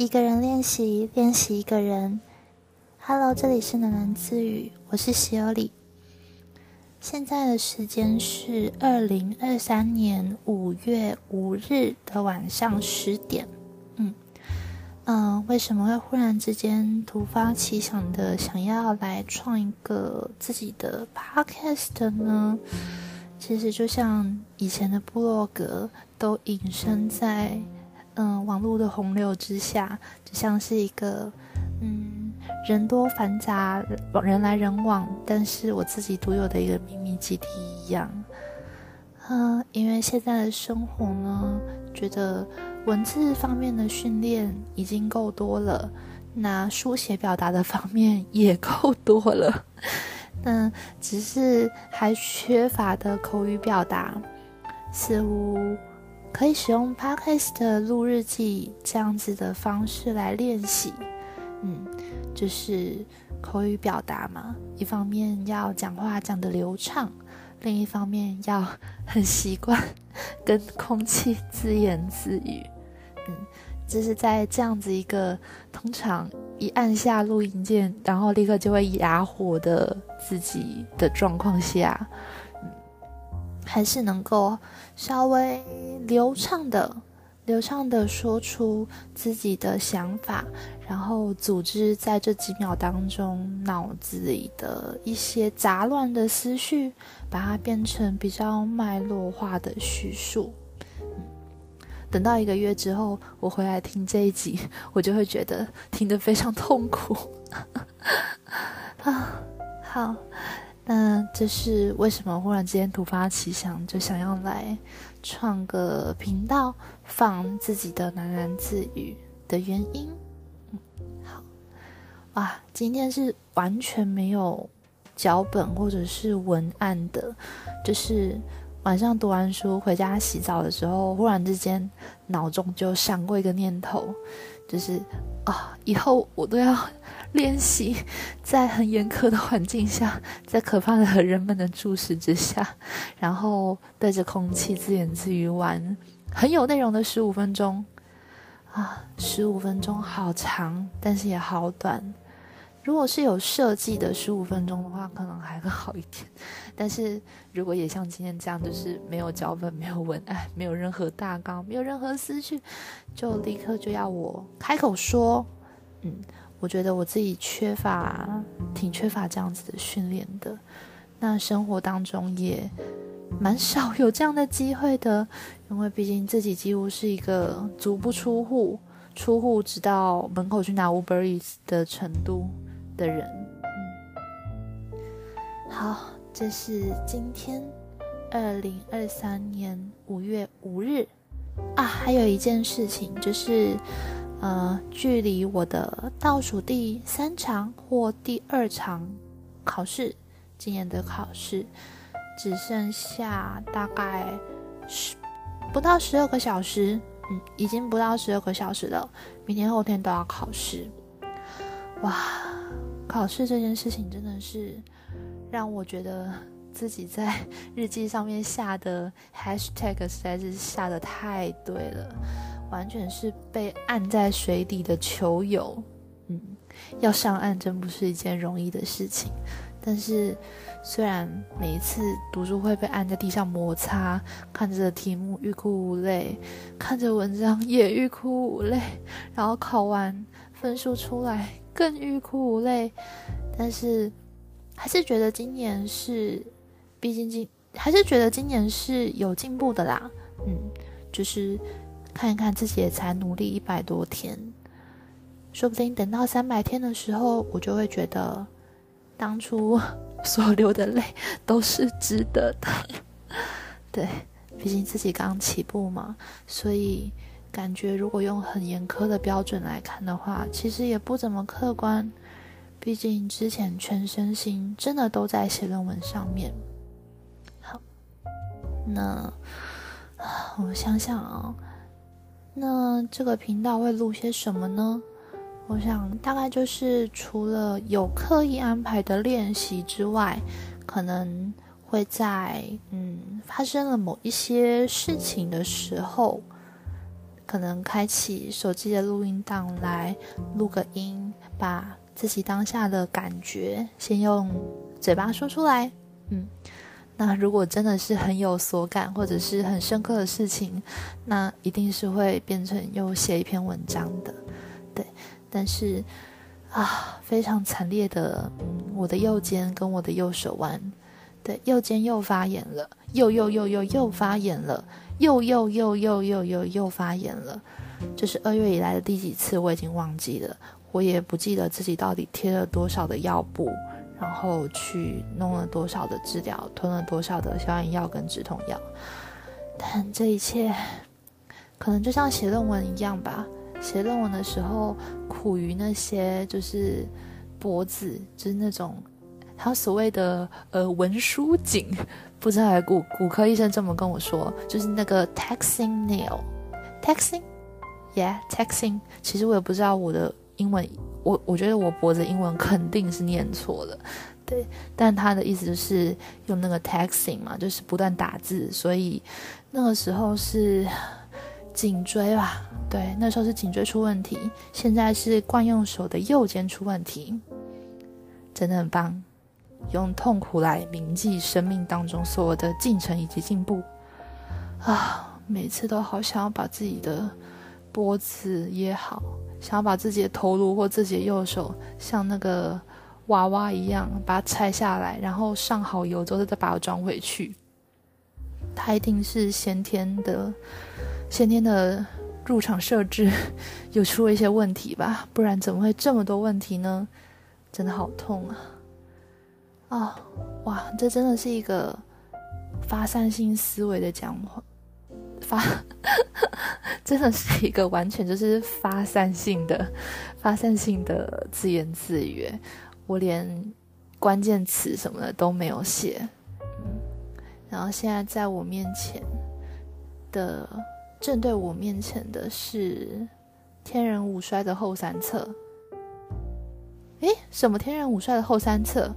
一个人练习，练习一个人。Hello，这里是喃喃自语，我是喜欧里。现在的时间是二零二三年五月五日的晚上十点。嗯嗯，为什么会忽然之间突发奇想的想要来创一个自己的 podcast 呢？其实就像以前的部落格，都隐身在。嗯，网络的洪流之下，就像是一个嗯人多繁杂、人来人往，但是我自己独有的一个秘密基地一样。嗯，因为现在的生活呢，觉得文字方面的训练已经够多了，那书写表达的方面也够多了，那只是还缺乏的口语表达，似乎。可以使用 Podcast 录日记这样子的方式来练习，嗯，就是口语表达嘛。一方面要讲话讲得流畅，另一方面要很习惯跟空气自言自语，嗯，就是在这样子一个通常一按下录音键，然后立刻就会哑火的自己的状况下。还是能够稍微流畅的、流畅的说出自己的想法，然后组织在这几秒当中脑子里的一些杂乱的思绪，把它变成比较脉络化的叙述。等到一个月之后，我回来听这一集，我就会觉得听得非常痛苦。啊，好。那这是为什么忽然之间突发奇想，就想要来创个频道，放自己的喃喃自语的原因。好，哇，今天是完全没有脚本或者是文案的，就是晚上读完书回家洗澡的时候，忽然之间脑中就闪过一个念头，就是啊，以后我都要。练习在很严苛的环境下，在可怕的人们的注视之下，然后对着空气自言自语玩很有内容的十五分钟啊，十五分钟好长，但是也好短。如果是有设计的十五分钟的话，可能还会好一点。但是如果也像今天这样，就是没有脚本、没有文案、没有任何大纲、没有任何思绪，就立刻就要我开口说，嗯。我觉得我自己缺乏，挺缺乏这样子的训练的。那生活当中也蛮少有这样的机会的，因为毕竟自己几乎是一个足不出户、出户直到门口去拿 Uber 的程度的人。嗯好，这是今天二零二三年五月五日啊，还有一件事情就是。呃，距离我的倒数第三场或第二场考试，今年的考试只剩下大概十不到十二个小时，嗯，已经不到十二个小时了。明天后天都要考试，哇！考试这件事情真的是让我觉得自己在 日记上面下的 hashtag 实在是下的太对了。完全是被按在水底的球友，嗯，要上岸真不是一件容易的事情。但是，虽然每一次读书会被按在地上摩擦，看着题目欲哭无泪，看着文章也欲哭无泪，然后考完分数出来更欲哭无泪，但是还是觉得今年是，毕竟今还是觉得今年是有进步的啦。嗯，就是。看一看自己也才努力一百多天，说不定等到三百天的时候，我就会觉得当初所流的泪 都是值得的。对，毕竟自己刚起步嘛，所以感觉如果用很严苛的标准来看的话，其实也不怎么客观。毕竟之前全身心真的都在写论文上面。好，那我想想啊。那这个频道会录些什么呢？我想大概就是除了有刻意安排的练习之外，可能会在嗯发生了某一些事情的时候，可能开启手机的录音档来录个音，把自己当下的感觉先用嘴巴说出来。嗯，那如果真的是很有所感或者是很深刻的事情，那一定是会变成又写一篇文章的。对，但是啊，非常惨烈的，我的右肩跟我的右手腕。对，右肩又发炎了，又又又又又发炎了，又又又又又又又发炎了。这是二月以来的第几次，我已经忘记了，我也不记得自己到底贴了多少的药布，然后去弄了多少的治疗，吞了多少的消炎药跟止痛药。但这一切，可能就像写论文一样吧。写论文的时候，苦于那些就是脖子，就是那种。他所谓的呃文书颈，不知道骨骨科医生这么跟我说，就是那个 taxing nail，taxing，yeah，taxing。其实我也不知道我的英文，我我觉得我脖子英文肯定是念错了，对。但他的意思就是用那个 taxing 嘛，就是不断打字，所以那个时候是颈椎吧？对，那时候是颈椎出问题，现在是惯用手的右肩出问题，真的很棒。用痛苦来铭记生命当中所有的进程以及进步啊！每次都好想要把自己的脖子也好，想要把自己的头颅或自己的右手像那个娃娃一样把它拆下来，然后上好油之后再把它装回去。它一定是先天的，先天的入场设置 有出了一些问题吧？不然怎么会这么多问题呢？真的好痛啊！啊，哇，这真的是一个发散性思维的讲话，发 真的是一个完全就是发散性的、发散性的自言自语。我连关键词什么的都没有写，嗯，然后现在在我面前的，正对我面前的是《天人五衰》的后三册。诶，什么《天人五衰》的后三册？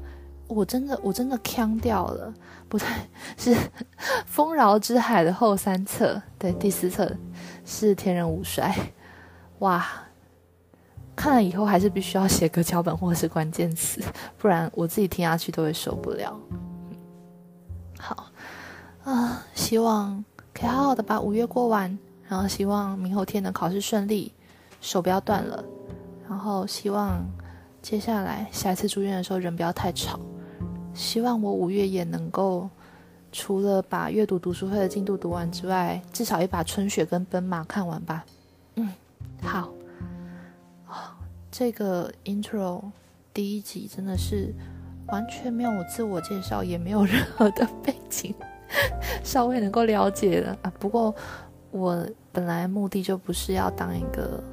我真的，我真的腔掉了，不对，是《丰饶之海》的后三册，对，第四册是《天人五衰》。哇，看了以后还是必须要写个脚本或者是关键词，不然我自己听下去都会受不了。好啊，希望可以好好的把五月过完，然后希望明后天的考试顺利，手不要断了，然后希望接下来下一次住院的时候人不要太吵。希望我五月也能够，除了把阅读读书会的进度读完之外，至少也把春雪跟奔马看完吧。嗯，好。这个 intro 第一集真的是完全没有我自我介绍，也没有任何的背景，稍微能够了解的啊。不过我本来目的就不是要当一个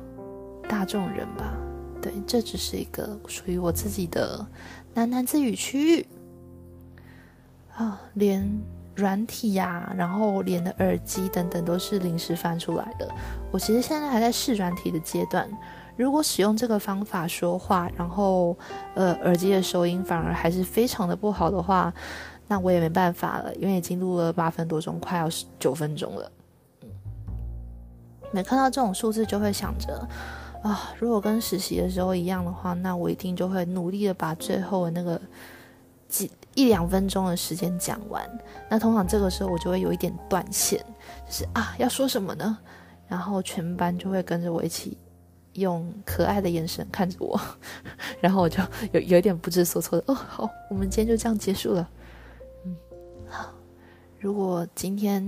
大众人吧？对，这只是一个属于我自己的喃喃自语区域。啊，连软体呀，然后连的耳机等等都是临时翻出来的。我其实现在还在试软体的阶段。如果使用这个方法说话，然后呃耳机的收音反而还是非常的不好的话，那我也没办法了，因为已经录了八分多钟，快要九分钟了。嗯，每看到这种数字就会想着啊，如果跟实习的时候一样的话，那我一定就会努力的把最后的那个几。一两分钟的时间讲完，那通常这个时候我就会有一点断线，就是啊要说什么呢？然后全班就会跟着我一起用可爱的眼神看着我，然后我就有有一点不知所措的哦。好，我们今天就这样结束了。嗯，好，如果今天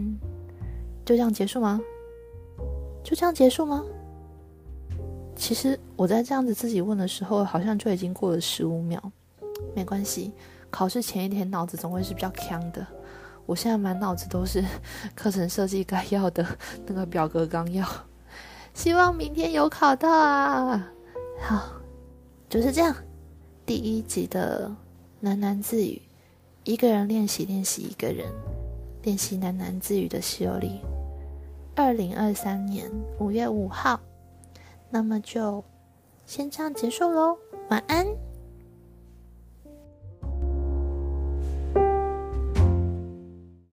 就这样结束吗？就这样结束吗？其实我在这样子自己问的时候，好像就已经过了十五秒，没关系。考试前一天脑子总会是比较强的，我现在满脑子都是 课程设计该要的那个表格纲要，希望明天有考到啊！好，就是这样，第一集的喃喃自语，一个人练习练习一个人练习喃喃自语的修理，二零二三年五月五号，那么就先这样结束喽，晚安。